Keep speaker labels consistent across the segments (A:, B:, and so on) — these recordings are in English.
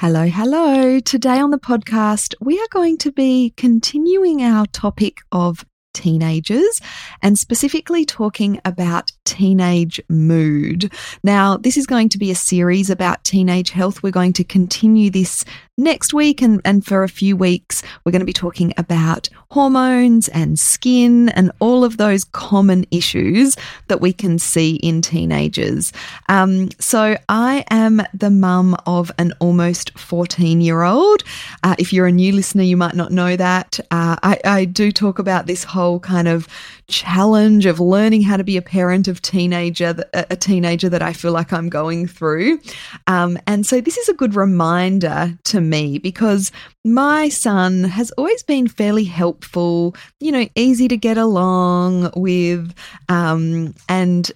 A: Hello, hello. Today on the podcast, we are going to be continuing our topic of teenagers and specifically talking about teenage mood. Now, this is going to be a series about teenage health. We're going to continue this next week and, and for a few weeks. We're going to be talking about hormones and skin and all of those common issues that we can see in teenagers. Um, so, I am the mum of an almost 14 year old. Uh, if you're a new listener, you might not know that. Uh, I, I do talk about this whole kind of challenge of learning how to be a parent of teenager, a teenager that I feel like I'm going through. Um, and so this is a good reminder to me because my son has always been fairly helpful, you know, easy to get along with, um, and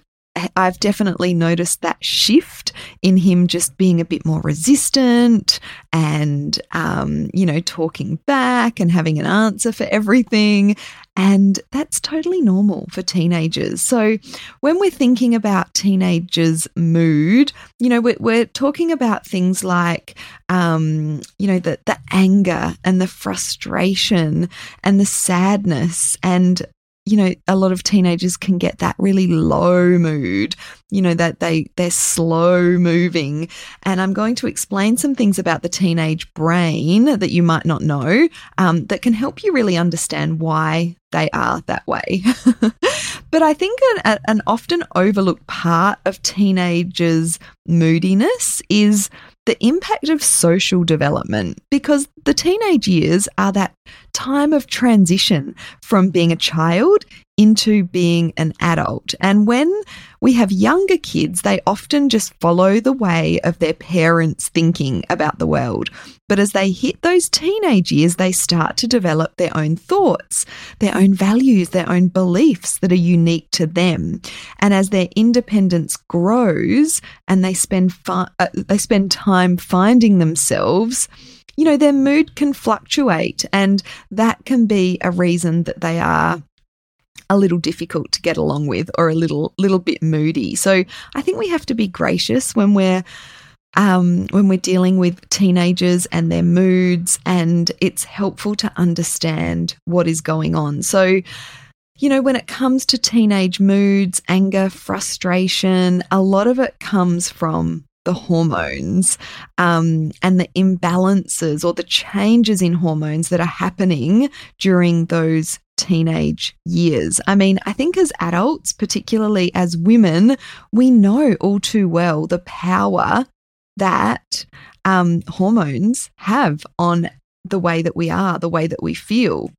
A: I've definitely noticed that shift in him just being a bit more resistant and, um, you know, talking back and having an answer for everything. And that's totally normal for teenagers. So, when we're thinking about teenagers' mood, you know, we're, we're talking about things like, um, you know, the, the anger and the frustration and the sadness and you know a lot of teenagers can get that really low mood you know that they they're slow moving. And i'm going to explain some things about the teenage brain that you might not know um, that can help you really understand why they are that way. But i think an, an often overlooked part of teenagers moodiness is the impact of social development because the teenage years are that time of transition from being a child into being an adult. And when we have younger kids, they often just follow the way of their parents' thinking about the world. But as they hit those teenage years, they start to develop their own thoughts, their own values, their own beliefs that are unique to them. And as their independence grows and they spend fi- uh, they spend time finding themselves, you know, their mood can fluctuate and that can be a reason that they are a little difficult to get along with or a little little bit moody. So I think we have to be gracious when we're um, when we're dealing with teenagers and their moods, and it's helpful to understand what is going on. So you know, when it comes to teenage moods, anger, frustration, a lot of it comes from the hormones um, and the imbalances or the changes in hormones that are happening during those teenage years. I mean, I think as adults, particularly as women, we know all too well the power that um, hormones have on the way that we are, the way that we feel.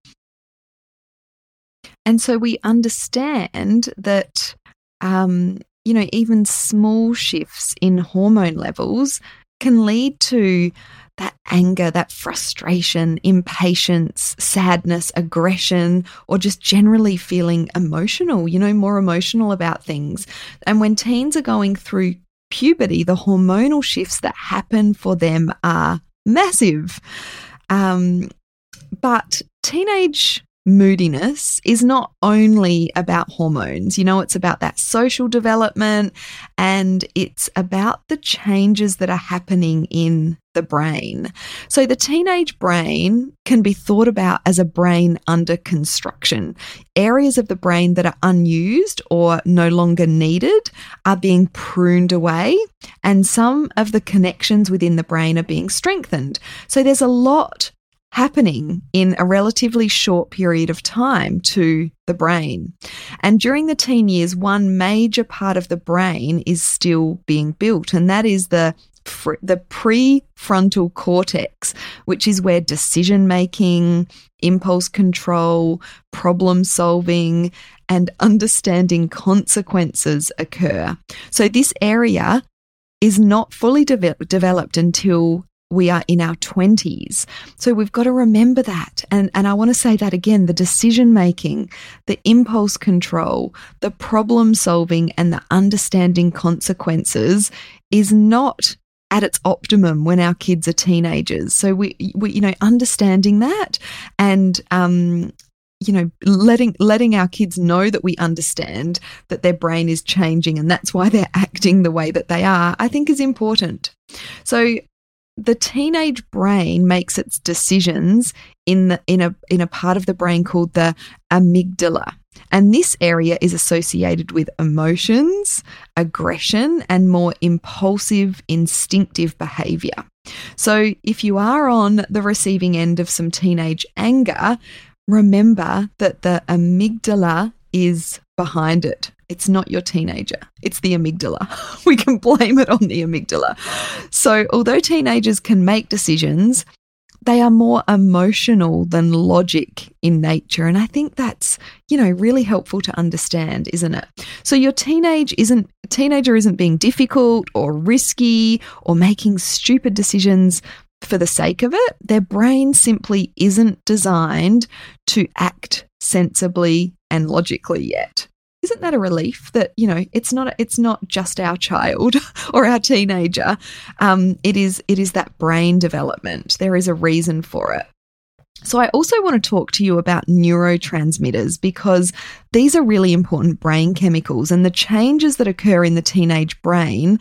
A: And so we understand that, um, you know, even small shifts in hormone levels can lead to that anger, that frustration, impatience, sadness, aggression, or just generally feeling emotional, you know, more emotional about things. And when teens are going through puberty, the hormonal shifts that happen for them are massive. Um, but teenage moodiness is not only about hormones. You know, it's about that social development and it's about the changes that are happening in the brain. So, the teenage brain can be thought about as a brain under construction. Areas of the brain that are unused or no longer needed are being pruned away, and some of the connections within the brain are being strengthened. So, there's a lot happening in a relatively short period of time to the brain. And during the teen years, one major part of the brain is still being built, and that is the the prefrontal cortex, which is where decision making, impulse control, problem solving, and understanding consequences occur. So, this area is not fully de- developed until we are in our 20s. So we've got to remember that. And, and I want to say that again the decision making, the impulse control, the problem solving, and the understanding consequences is not at its optimum when our kids are teenagers. So we, we you know, understanding that and um, you know letting letting our kids know that we understand that their brain is changing and that's why they're acting the way that they are i think is important so the teenage brain makes its decisions in the, in a in a part of the brain called the amygdala. And this area is associated with emotions, aggression, and more impulsive, instinctive behavior. So, if you are on the receiving end of some teenage anger, remember that the amygdala is behind it. It's not your teenager, it's the amygdala. We can blame it on the amygdala. So, although teenagers can make decisions, they are more emotional than logic in nature. And I think that's, you know, really helpful to understand, isn't it? So your teenage isn't teenager isn't being difficult or risky or making stupid decisions for the sake of it. Their brain simply isn't designed to act sensibly and logically yet. Isn't that a relief that you know it's not it's not just our child or our teenager. Um, it is it is that brain development. There is a reason for it. So, I also want to talk to you about neurotransmitters because these are really important brain chemicals, and the changes that occur in the teenage brain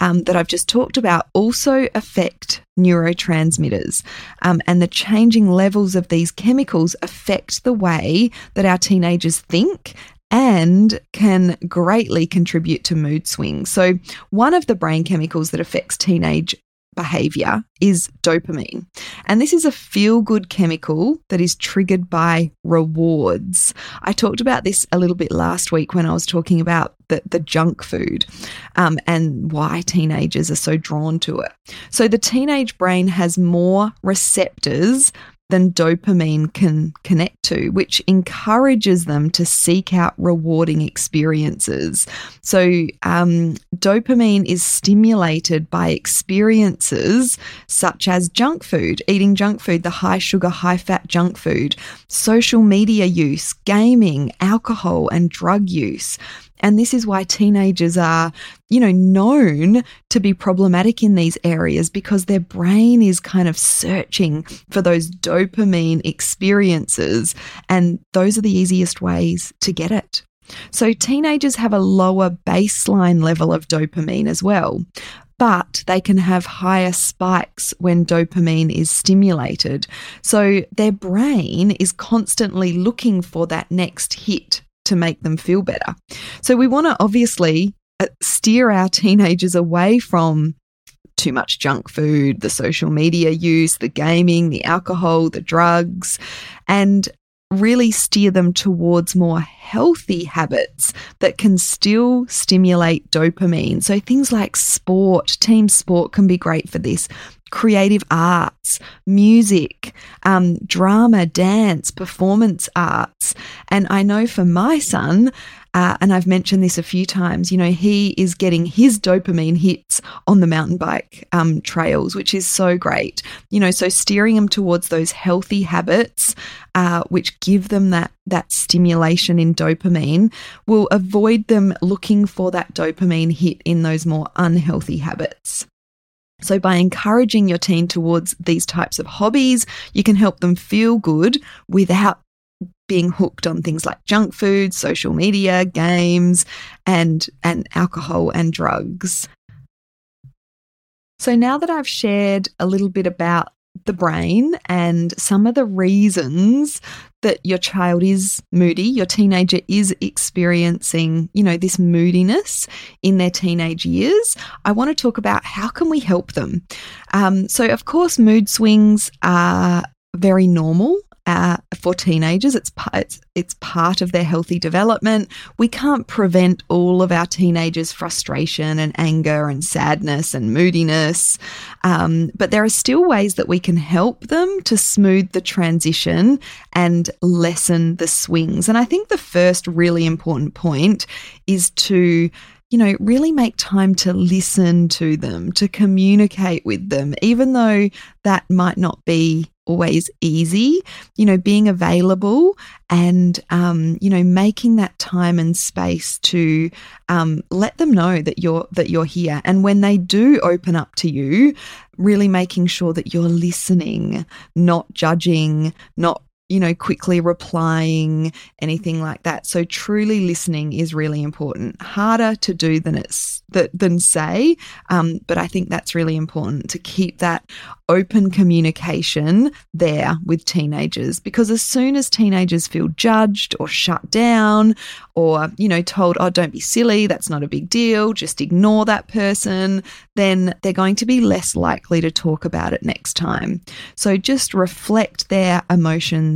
A: um, that I've just talked about also affect neurotransmitters. Um, and the changing levels of these chemicals affect the way that our teenagers think and can greatly contribute to mood swings. So, one of the brain chemicals that affects teenage behavior is dopamine. And this is a feel good chemical that is triggered by rewards. I talked about this a little bit last week when I was talking about the, the junk food um, and why teenagers are so drawn to it. So, the teenage brain has more receptors than dopamine can connect to, which encourages them to seek out rewarding experiences. So, um, dopamine is stimulated by experiences such as junk food, eating junk food, the high sugar, high fat junk food, social media use, gaming, alcohol, and drug use. And this is why teenagers are, you know, known to be problematic in these areas because their brain is kind of searching for those dopamine experiences. And those are the easiest ways to get it. So, teenagers have a lower baseline level of dopamine as well. but they can have higher spikes when dopamine is stimulated. So their brain is constantly looking for that next hit to make them feel better. So we want to obviously uh, steer our teenagers away from too much junk food, the social media use, the gaming, the alcohol, the drugs, and really steer them towards more healthy habits that can still stimulate dopamine. So, things like sport, team sport can be great for this. Creative arts, music, um, drama, dance, performance arts. And I know for my son, uh, and I've mentioned this a few times, you know, he is getting his dopamine hits on the mountain bike um, trails, which is so great. You know, so steering them towards those healthy habits, uh, which give them that that stimulation in dopamine, will avoid them looking for that dopamine hit in those more unhealthy habits. So, by encouraging your teen towards these types of hobbies, you can help them feel good without being hooked on things like junk food, social media, games, and, and alcohol and drugs. So now that I've shared a little bit about the brain and some of the reasons that your child is moody, your teenager is experiencing, you know, this moodiness in their teenage years, I want to talk about how can we help them. Um, so, of course, mood swings are very normal uh, for teenagers. It's, it's it's part of their healthy development. We can't prevent all of our teenagers' frustration and anger and sadness and moodiness, um, but there are still ways that we can help them to smooth the transition and lessen the swings. And I think the first really important point is to you know, really make time to listen to them, to communicate with them, even though that might not be always easy, you know, being available and, um, you know, making that time and space to um, let them know that you're that you're here. And when they do open up to you, really making sure that you're listening, not judging, not you know, quickly replying, anything like that. So truly listening is really important. Harder to do than it's than say, um, but I think that's really important to keep that open communication there with teenagers because as soon as teenagers feel judged or shut down or you know told oh don't be silly that's not a big deal just ignore that person then they're going to be less likely to talk about it next time so just reflect their emotions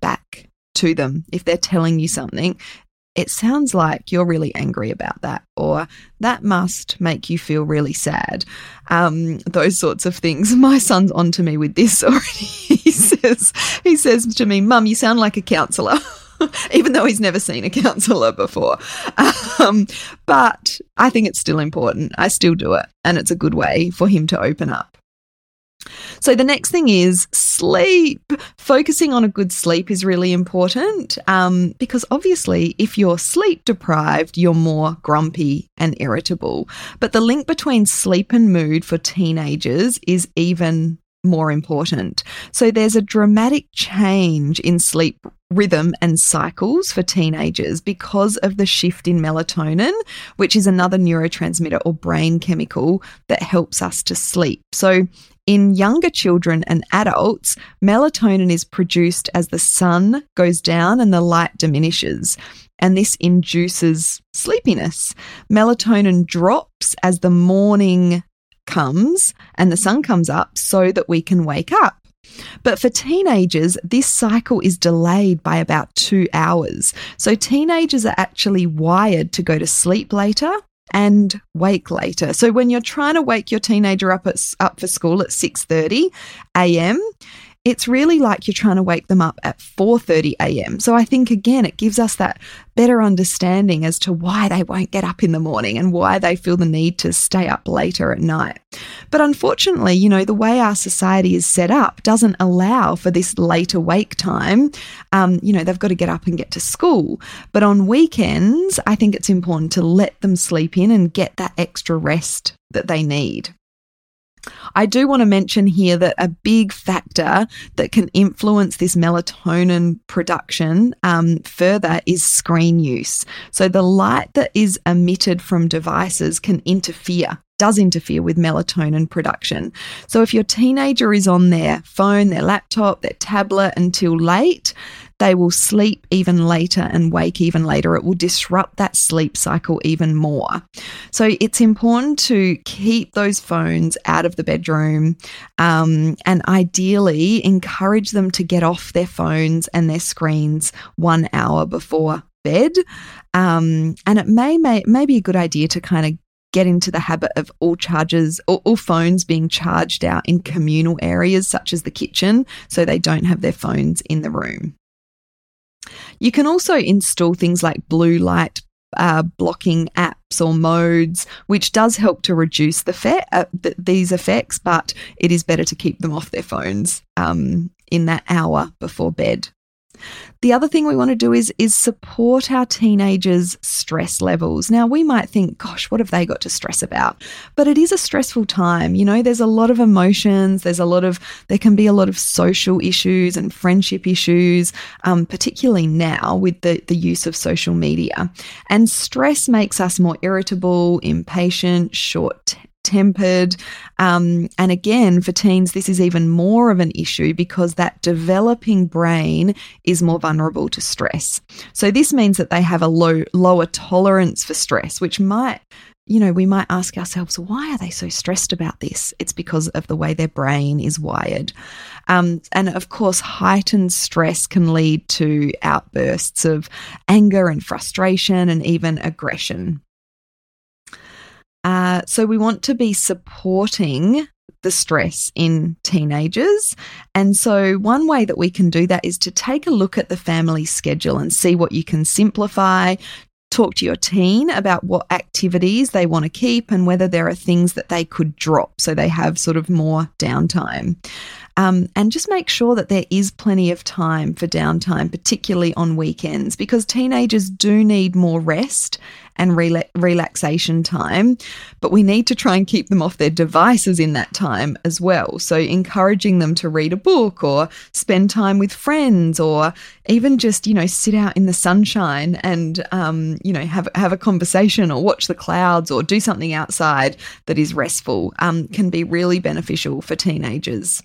A: back to them if they're telling you something it sounds like you're really angry about that, or that must make you feel really sad. Um, those sorts of things. My son's onto me with this already. he says, he says to me, "Mum, you sound like a counsellor." Even though he's never seen a counsellor before. Um, but I think it's still important. I still do it. And it's a good way for him to open up. So, the next thing is sleep. Focusing on a good sleep is really important um, because obviously, if you're sleep deprived, you're more grumpy and irritable. But the link between sleep and mood for teenagers is even more important. So, there's a dramatic change in sleep rhythm and cycles for teenagers because of the shift in melatonin, which is another neurotransmitter or brain chemical that helps us to sleep. So, in younger children and adults, melatonin is produced as the sun goes down and the light diminishes, and this induces sleepiness. Melatonin drops as the morning comes and the sun comes up so that we can wake up. But for teenagers, this cycle is delayed by about two hours. So teenagers are actually wired to go to sleep later and wake later. So when you're trying to wake your teenager up at, up for school at 6:30 a.m., it's really like you're trying to wake them up at 4:30 a.m. So I think again it gives us that better understanding as to why they won't get up in the morning and why they feel the need to stay up later at night. But unfortunately, you know, the way our society is set up doesn't allow for this later wake time. Um, you know, they've got to get up and get to school. But on weekends, I think it's important to let them sleep in and get that extra rest that they need. I do want to mention here that a big factor that can influence this melatonin production um, further is screen use. So, the light that is emitted from devices can interfere does interfere with melatonin production. So if your teenager is on their phone, their laptop, their tablet until late, they will sleep even later and wake even later. It will disrupt that sleep cycle even more. So it's important to keep those phones out of the bedroom um, and ideally encourage them to get off their phones and their screens one hour before bed. Um, and it may, may, may be a good idea to kind of get into the habit of all charges or all phones being charged out in communal areas such as the kitchen so they don't have their phones in the room. You can also install things like blue light uh, blocking apps or modes, which does help to reduce the fe- uh, th- these effects, but it is better to keep them off their phones um, in that hour before bed. The other thing we want to do is is support our teenagers' stress levels. Now we might think, gosh, what have they got to stress about? But it is a stressful time. You know, there's a lot of emotions. There's a lot of there can be a lot of social issues and friendship issues, um, particularly now with the the use of social media. And stress makes us more irritable, impatient, short tempered. Um, and again, for teens, this is even more of an issue because that developing brain is more vulnerable to stress. So this means that they have a low, lower tolerance for stress, which might you know, we might ask ourselves, why are they so stressed about this? It's because of the way their brain is wired. Um, and of course, heightened stress can lead to outbursts of anger and frustration and even aggression. Uh, so we want to be supporting the stress in teenagers. And so, one way that we can do that is to take a look at the family schedule and see what you can simplify. Talk to your teen about what activities they want to keep and whether there are things that they could drop so they have sort of more downtime. Um, and just make sure that there is plenty of time for downtime, particularly on weekends, because teenagers do need more rest and rela- relaxation time, but we need to try and keep them off their devices in that time as well. So, encouraging them to read a book or spend time with friends or even just, you know, sit out in the sunshine and, um, you know, have, have a conversation or watch the clouds or do something outside that is restful um, can be really beneficial for teenagers.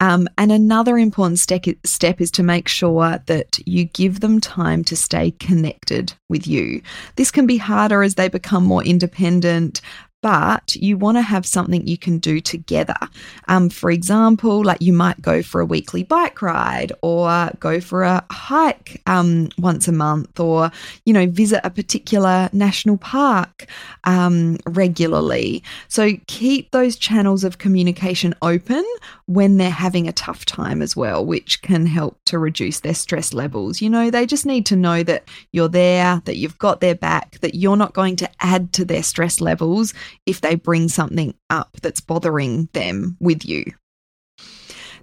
A: Um, and another important step, step is to make sure that you give them time to stay connected with you. This can be harder as they become more independent, but you want to have something you can do together. Um, for example, like you might go for a weekly bike ride or go for a hike um, once a month or, you know, visit a particular national park um, regularly. So keep those channels of communication open when they're having a tough time as well, which can help to reduce their stress levels. You know, they just need to know that you're there, that you've got their back, that you're not going to add to their stress levels if they bring something up that's bothering them with you.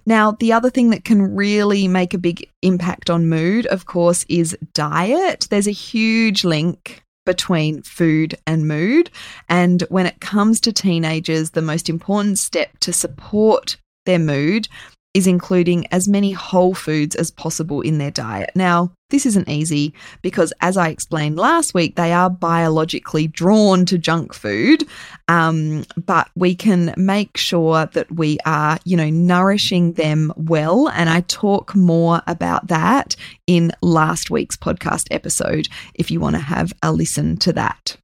A: Now, the other thing that can really make a big impact on mood, of course, is diet. There's a huge link between food and mood. And when it comes to teenagers, the most important step to support their mood is including as many whole foods as possible in their diet. Now, this isn't easy because, as I explained last week, they are biologically drawn to junk food. Um, but we can make sure that we are, you know, nourishing them well. And I talk more about that in last week's podcast episode if you want to have a listen to that.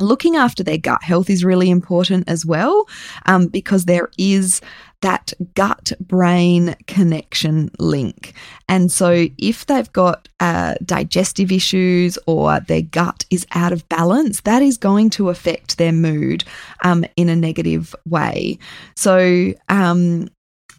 A: Looking after their gut health is really important as well um, because there is that gut brain connection link. And so, if they've got uh, digestive issues or their gut is out of balance, that is going to affect their mood um, in a negative way. So, um,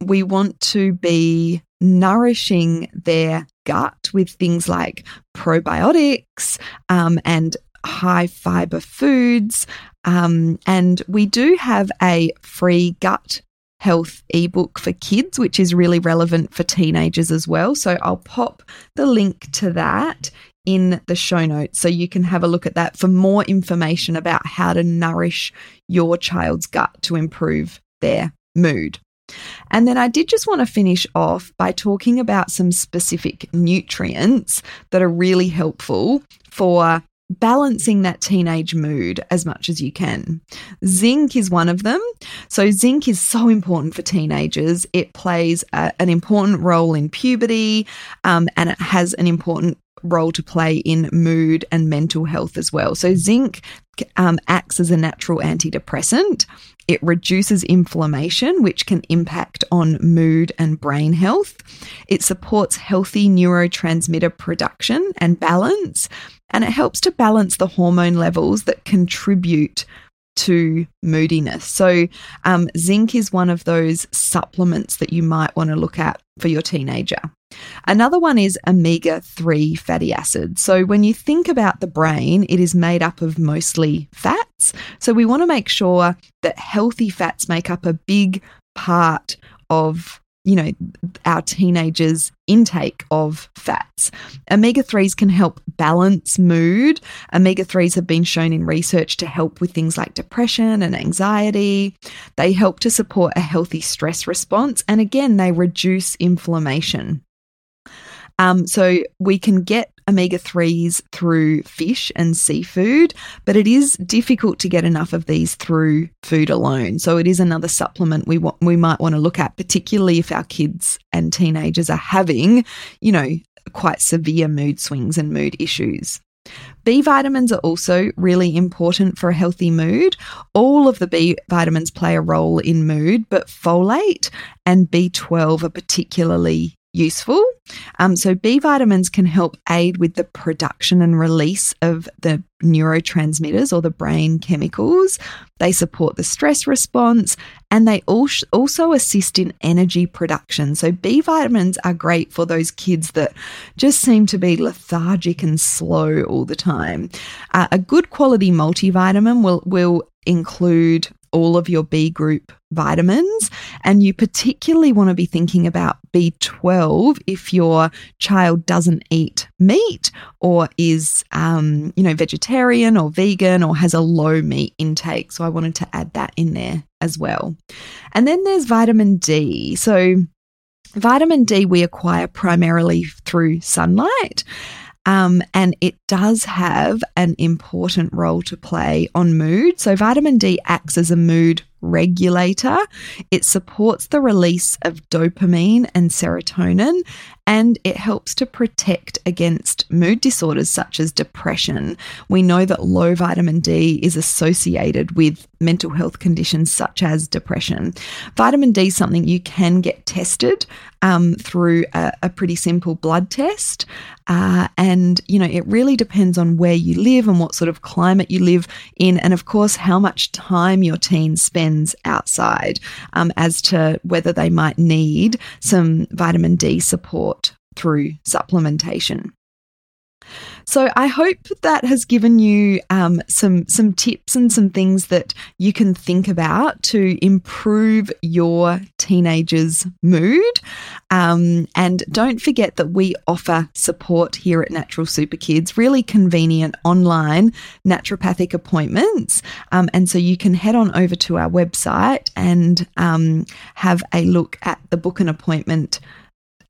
A: we want to be nourishing their gut with things like probiotics um, and high fiber foods. Um, and we do have a free gut health ebook for kids, which is really relevant for teenagers as well. So I'll pop the link to that in the show notes so you can have a look at that for more information about how to nourish your child's gut to improve their mood. And then I did just want to finish off by talking about some specific nutrients that are really helpful for balancing that teenage mood as much as you can. Zinc is one of them. So, zinc is so important for teenagers. It plays a, an important role in puberty um, and it has an important role to play in mood and mental health as well. So, zinc um, acts as a natural antidepressant. It reduces inflammation, which can impact on mood and brain health. It supports healthy neurotransmitter production and balance, and it helps to balance the hormone levels that contribute to moodiness. So, um, zinc is one of those supplements that you might want to look at for your teenager. Another one is omega 3 fatty acids. So, when you think about the brain, it is made up of mostly fats. So, we want to make sure that healthy fats make up a big part of you know, our teenagers' intake of fats. Omega 3s can help balance mood. Omega 3s have been shown in research to help with things like depression and anxiety. They help to support a healthy stress response. And again, they reduce inflammation. Um, so we can get omega 3s through fish and seafood, but it is difficult to get enough of these through food alone. So it is another supplement we want, we might want to look at, particularly if our kids and teenagers are having, you know, quite severe mood swings and mood issues. B vitamins are also really important for a healthy mood. All of the B vitamins play a role in mood, but folate and B12 are particularly useful. Um, so, B vitamins can help aid with the production and release of the neurotransmitters or the brain chemicals. They support the stress response and they also assist in energy production. So, B vitamins are great for those kids that just seem to be lethargic and slow all the time. Uh, a good quality multivitamin will, will include all of your B group vitamins. And you particularly want to be thinking about B12 if your child doesn't eat meat or is, um, you know, vegetarian or vegan or has a low meat intake. So I wanted to add that in there as well. And then there's vitamin D. So vitamin D we acquire primarily through sunlight. Um, and it does have an important role to play on mood. So, vitamin D acts as a mood regulator. It supports the release of dopamine and serotonin, and it helps to protect against mood disorders such as depression. We know that low vitamin D is associated with mental health conditions such as depression. Vitamin D is something you can get tested um, through a, a, pretty simple blood test. Uh, and, you know, it really depends on where you live and what sort of climate you live in, and of course, how much time your teen spends outside um, as to whether they might need some vitamin D support through supplementation. So I hope that has given you um, some some tips and some things that you can think about to improve your teenager's mood. Um, and don't forget that we offer support here at Natural Super Kids, really convenient online naturopathic appointments. Um, and so you can head on over to our website and um, have a look at the book an appointment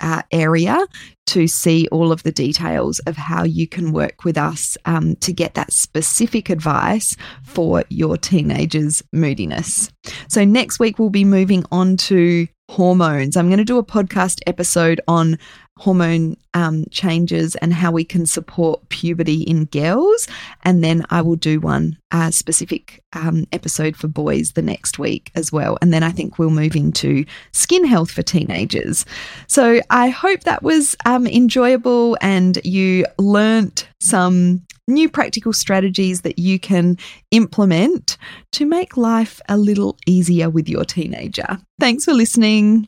A: uh, area to see all of the details of how you can work with us um, to get that specific advice for your teenager's moodiness. So, next week, we'll be moving on to hormones. I'm going to do a podcast episode on hormone um, changes and how we can support puberty in girls. And then I will do one uh, specific um, episode for boys the next week as well. And then I think we'll move into skin health for teenagers. So I hope that was um, enjoyable and you learnt some new practical strategies that you can implement to make life a little easier with your teenager. Thanks for listening.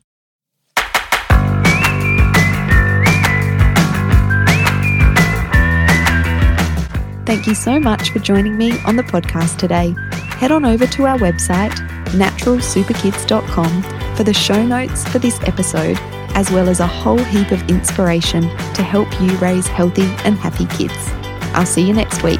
A: Thank you so much for joining me on the podcast today. Head on over to our website, naturalsuperkids.com, for the show notes for this episode, as well as a whole heap of inspiration to help you raise healthy and happy kids. I'll see you next week.